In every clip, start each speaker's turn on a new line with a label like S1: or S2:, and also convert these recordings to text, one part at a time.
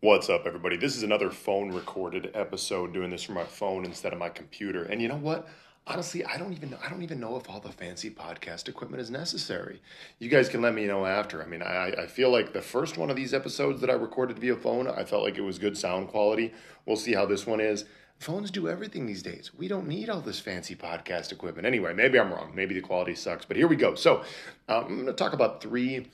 S1: What's up, everybody? This is another phone recorded episode. Doing this from my phone instead of my computer. And you know what? Honestly, I don't even know. I don't even know if all the fancy podcast equipment is necessary. You guys can let me know after. I mean, I, I feel like the first one of these episodes that I recorded via phone, I felt like it was good sound quality. We'll see how this one is. Phones do everything these days. We don't need all this fancy podcast equipment. Anyway, maybe I'm wrong. Maybe the quality sucks. But here we go. So um, I'm going to talk about three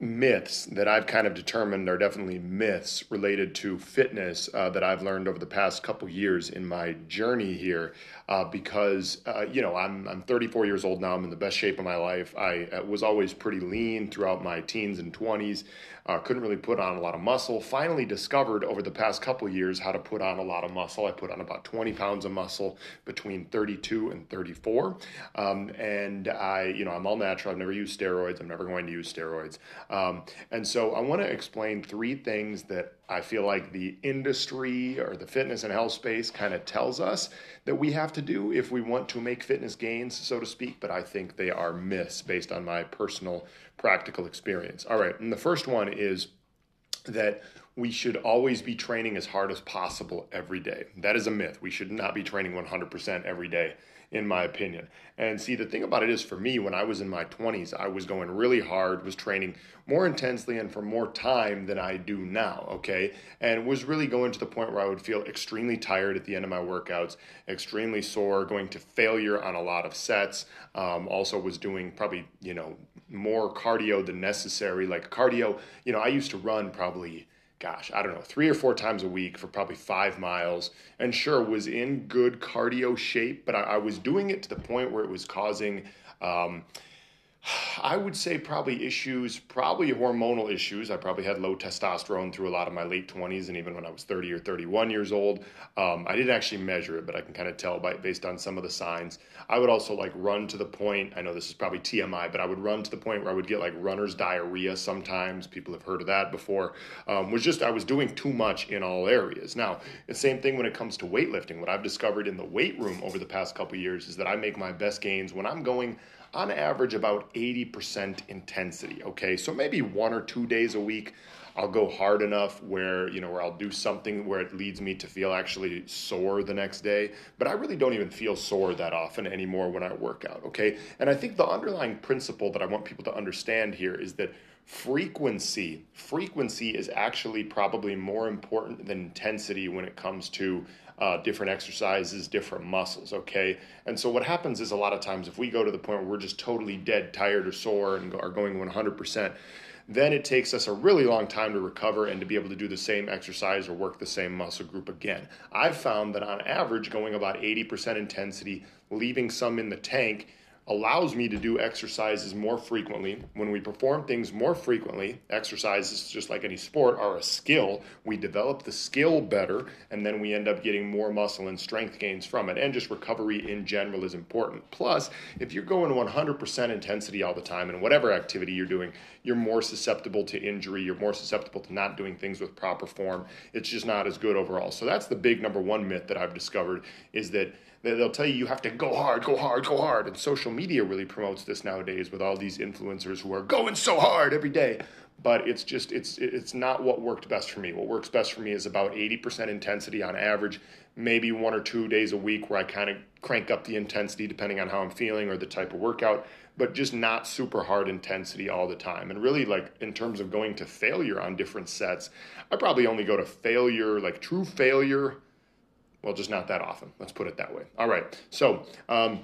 S1: myths that I've kind of determined are definitely myths related to fitness uh, that I've learned over the past couple years in my journey here. Uh, because uh, you know I'm I'm 34 years old now. I'm in the best shape of my life. I uh, was always pretty lean throughout my teens and 20s. Uh, couldn't really put on a lot of muscle. Finally discovered over the past couple years how to put on a lot of muscle. I put on about 20 pounds of muscle between 32 and 34. Um, and I, you know, I'm all natural. I've never used steroids. I'm never going to use steroids. Um, and so I want to explain three things that I feel like the industry or the fitness and health space kind of tells us that we have to do if we want to make fitness gains, so to speak. But I think they are myths based on my personal practical experience. All right. And the first one is that we should always be training as hard as possible every day. That is a myth. We should not be training 100% every day in my opinion. And see, the thing about it is for me, when I was in my 20s, I was going really hard, was training more intensely and for more time than I do now, okay? And was really going to the point where I would feel extremely tired at the end of my workouts, extremely sore, going to failure on a lot of sets. Um, also, was doing probably, you know, more cardio than necessary. Like cardio, you know, I used to run probably gosh, I don't know, three or four times a week for probably five miles. And sure, was in good cardio shape, but I, I was doing it to the point where it was causing. Um, I would say probably issues, probably hormonal issues. I probably had low testosterone through a lot of my late 20s and even when I was 30 or 31 years old. Um, I didn't actually measure it, but I can kind of tell by based on some of the signs. I would also like run to the point, I know this is probably TMI, but I would run to the point where I would get like runner's diarrhea sometimes. People have heard of that before. Um, was just, I was doing too much in all areas. Now, the same thing when it comes to weightlifting. What I've discovered in the weight room over the past couple years is that I make my best gains when I'm going on average about 80% intensity. Okay, so maybe one or two days a week. I'll go hard enough where you know where I'll do something where it leads me to feel actually sore the next day, but I really don't even feel sore that often anymore when I work out, okay? And I think the underlying principle that I want people to understand here is that frequency frequency is actually probably more important than intensity when it comes to uh, different exercises, different muscles, okay? And so what happens is a lot of times if we go to the point where we're just totally dead, tired, or sore and are going 100%, then it takes us a really long time to recover and to be able to do the same exercise or work the same muscle group again. I've found that on average, going about 80% intensity, leaving some in the tank, allows me to do exercises more frequently. When we perform things more frequently, exercises, just like any sport, are a skill. We develop the skill better, and then we end up getting more muscle and strength gains from it. And just recovery in general is important. Plus, if you're going 100% intensity all the time in whatever activity you're doing, you're more susceptible to injury. You're more susceptible to not doing things with proper form. It's just not as good overall. So that's the big number one myth that I've discovered is that they'll tell you you have to go hard, go hard, go hard. And social media really promotes this nowadays with all these influencers who are going so hard every day. But it's just it's it's not what worked best for me. What works best for me is about 80% intensity on average, maybe one or two days a week where I kind of crank up the intensity depending on how I'm feeling or the type of workout, but just not super hard intensity all the time. And really like in terms of going to failure on different sets, I probably only go to failure, like true failure well, just not that often. Let's put it that way. All right. So, um,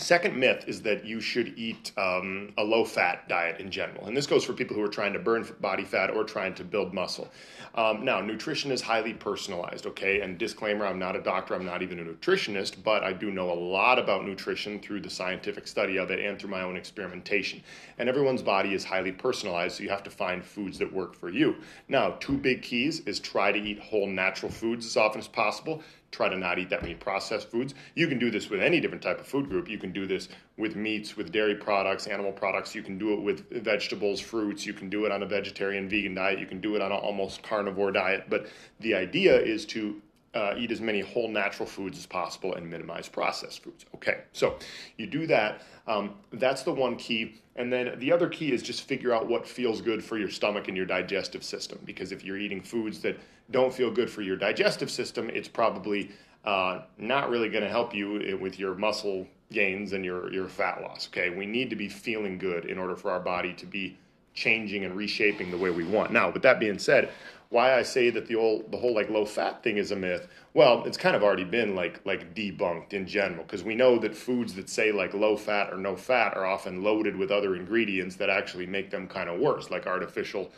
S1: Second myth is that you should eat um, a low fat diet in general. And this goes for people who are trying to burn body fat or trying to build muscle. Um, now, nutrition is highly personalized, okay? And disclaimer I'm not a doctor, I'm not even a nutritionist, but I do know a lot about nutrition through the scientific study of it and through my own experimentation. And everyone's body is highly personalized, so you have to find foods that work for you. Now, two big keys is try to eat whole natural foods as often as possible try to not eat that many processed foods. You can do this with any different type of food group. You can do this with meats, with dairy products, animal products. You can do it with vegetables, fruits. You can do it on a vegetarian, vegan diet. You can do it on an almost carnivore diet. But the idea is to uh, eat as many whole natural foods as possible and minimize processed foods. Okay, so you do that. Um, that's the one key. And then the other key is just figure out what feels good for your stomach and your digestive system. Because if you're eating foods that don't feel good for your digestive system, it's probably uh, not really going to help you with your muscle gains and your, your fat loss. Okay, we need to be feeling good in order for our body to be changing and reshaping the way we want. Now, with that being said, why I say that the old the whole like low fat thing is a myth. Well, it's kind of already been like like debunked in general because we know that foods that say like low fat or no fat are often loaded with other ingredients that actually make them kind of worse, like artificial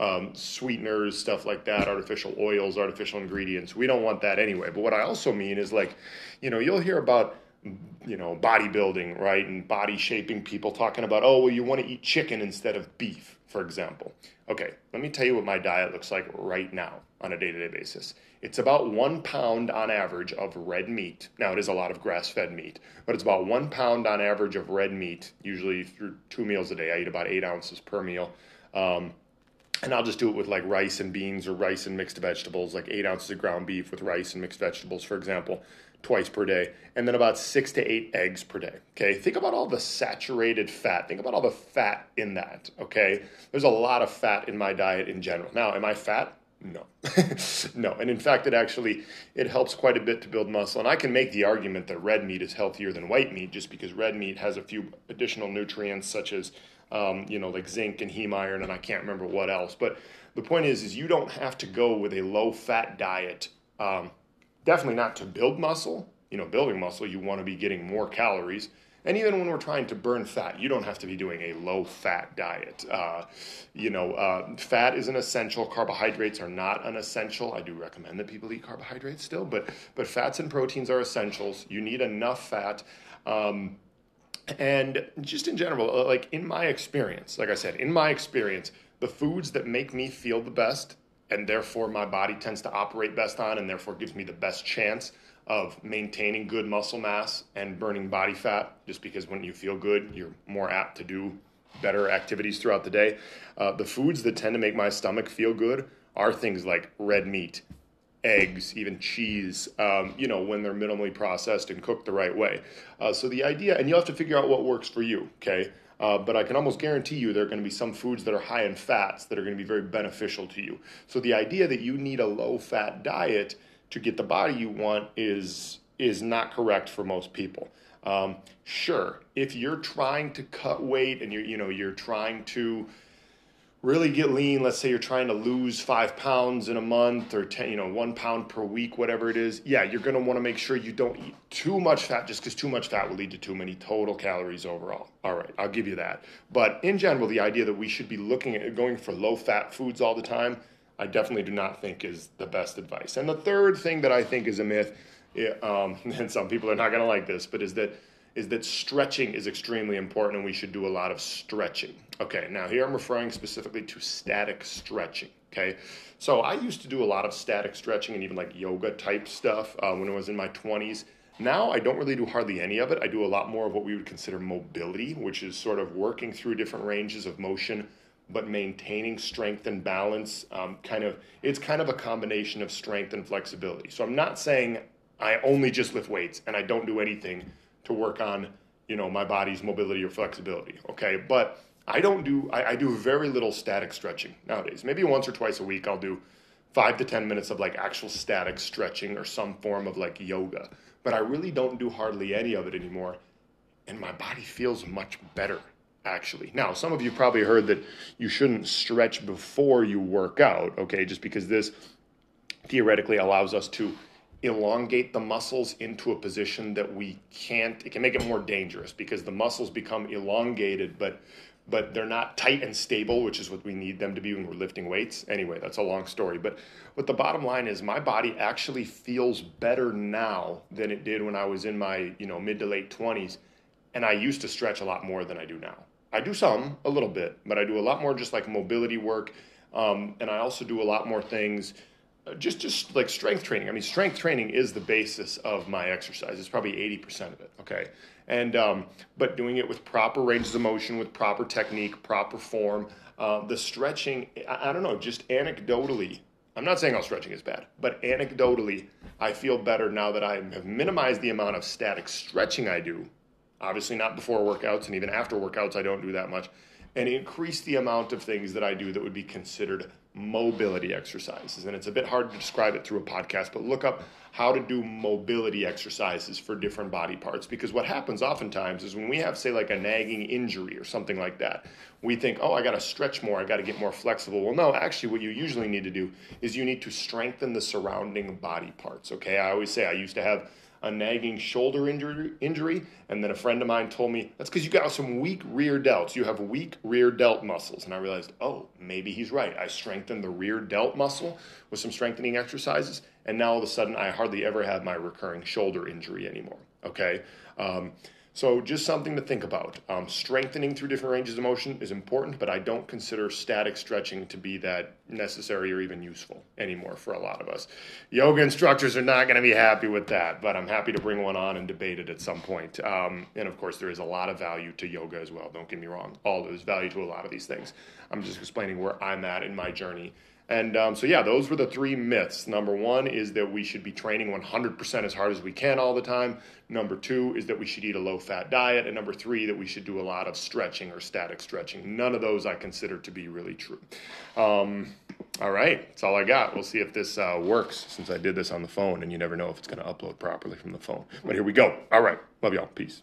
S1: um, sweeteners, stuff like that, artificial oils, artificial ingredients. We don't want that anyway. But what I also mean is like, you know, you'll hear about you know bodybuilding right and body shaping people talking about oh well you want to eat chicken instead of beef for example. Okay let me tell you what my diet looks like right now on a day-to-day basis. It's about one pound on average of red meat. Now it is a lot of grass-fed meat but it's about one pound on average of red meat usually through two meals a day. I eat about eight ounces per meal. Um, and I'll just do it with like rice and beans or rice and mixed vegetables, like eight ounces of ground beef with rice and mixed vegetables, for example twice per day, and then about six to eight eggs per day. Okay, think about all the saturated fat. Think about all the fat in that. Okay, there's a lot of fat in my diet in general. Now, am I fat? No, no, and in fact, it actually it helps quite a bit to build muscle. And I can make the argument that red meat is healthier than white meat, just because red meat has a few additional nutrients such as um, you know like zinc and heme iron, and I can't remember what else. But the point is, is you don't have to go with a low fat diet. Um, definitely not to build muscle. You know, building muscle, you want to be getting more calories. And even when we're trying to burn fat, you don't have to be doing a low fat diet. Uh, you know, uh, fat is an essential. Carbohydrates are not an essential. I do recommend that people eat carbohydrates still, but but fats and proteins are essentials. You need enough fat. Um, and just in general, uh, like in my experience, like I said, in my experience, the foods that make me feel the best and therefore my body tends to operate best on and therefore gives me the best chance of maintaining good muscle mass and burning body fat just because when you feel good you're more apt to do better activities throughout the day. Uh, the foods that tend to make my stomach feel good are things like red meat eggs even cheese um, you know when they're minimally processed and cooked the right way uh, so the idea and you'll have to figure out what works for you okay uh, but I can almost guarantee you there are going to be some foods that are high in fats that are going to be very beneficial to you. So the idea that you need a low fat diet to get the body you want is is not correct for most people. Um, sure, if you're trying to cut weight and you're you know you're trying to really get lean let's say you're trying to lose five pounds in a month or 10 you know one pound per week whatever it is yeah you're going to want to make sure you don't eat too much fat just because too much fat will lead to too many total calories overall. All right i'll give you that. But in general the idea that we should be looking at going for low fat foods all the time i definitely do not think is the best advice. And the third thing that i think is a myth um, and some people are not going to like this but is that is that stretching is extremely important and we should do a lot of stretching. Okay, now here I'm referring specifically to static stretching. Okay, so I used to do a lot of static stretching and even like yoga type stuff uh, when I was in my 20s. Now I don't really do hardly any of it. I do a lot more of what we would consider mobility, which is sort of working through different ranges of motion but maintaining strength and balance. Um, kind of, it's kind of a combination of strength and flexibility. So I'm not saying I only just lift weights and I don't do anything to work on, you know, my body's mobility or flexibility. Okay, but I don't do I, I do very little static stretching nowadays. Maybe once or twice a week I'll do five to ten minutes of like actual static stretching or some form of like yoga. But I really don't do hardly any of it anymore. And my body feels much better, actually. Now, some of you probably heard that you shouldn't stretch before you work out, okay, just because this theoretically allows us to elongate the muscles into a position that we can't it can make it more dangerous because the muscles become elongated but but they're not tight and stable which is what we need them to be when we're lifting weights. Anyway that's a long story but but the bottom line is my body actually feels better now than it did when i was in my you know mid to late 20s and i used to stretch a lot more than i do now. I do some a little bit but i do a lot more just like mobility work um, and i also do a lot more things just just like strength training. I mean, strength training is the basis of my exercise. It's probably eighty percent of it. Okay, and um, but doing it with proper ranges of motion, with proper technique, proper form. Uh, the stretching, I, I, don't know, just anecdotally. I'm not saying all stretching is bad, but anecdotally, I feel better now that I have minimized the amount of static stretching I do. Obviously, not before workouts, and even after workouts, I don't do that much. And increase the amount of things that I do that would be considered mobility exercises. And it's a bit hard to describe it through a podcast, but look up how to do mobility exercises for different body parts. Because what happens oftentimes is when we have, say, like a nagging injury or something like that, we think, oh, I got to stretch more, I got to get more flexible. Well, no, actually, what you usually need to do is you need to strengthen the surrounding body parts. Okay, I always say I used to have a nagging shoulder injury, injury. And then a friend of mine told me, that's because you got some weak rear delts. You have weak rear delt muscles. And I realized, oh, maybe he's right. I strengthened the rear delt muscle with some strengthening exercises. And now all of a sudden, I hardly ever have my recurring shoulder injury anymore. Okay. Um, so, just something to think about. Um, strengthening through different ranges of motion is important, but I don't consider static stretching to be that necessary or even useful anymore for a lot of us. Yoga instructors are not going to be happy with that, but I'm happy to bring one on and debate it at some point. Um, and of course, there is a lot of value to yoga as well. Don't get me wrong. All there's value to a lot of these things. I'm just explaining where I'm at in my journey and um, so, yeah, those were the three myths. Number one is that we should be training 100% as hard as we can all the time. Number two is that we should eat a low fat diet. And number three, that we should do a lot of stretching or static stretching. None of those I consider to be really true. Um, all right, that's all I got. We'll see if this uh, works since I did this on the phone, and you never know if it's going to upload properly from the phone. But here we go. All right, love y'all. Peace.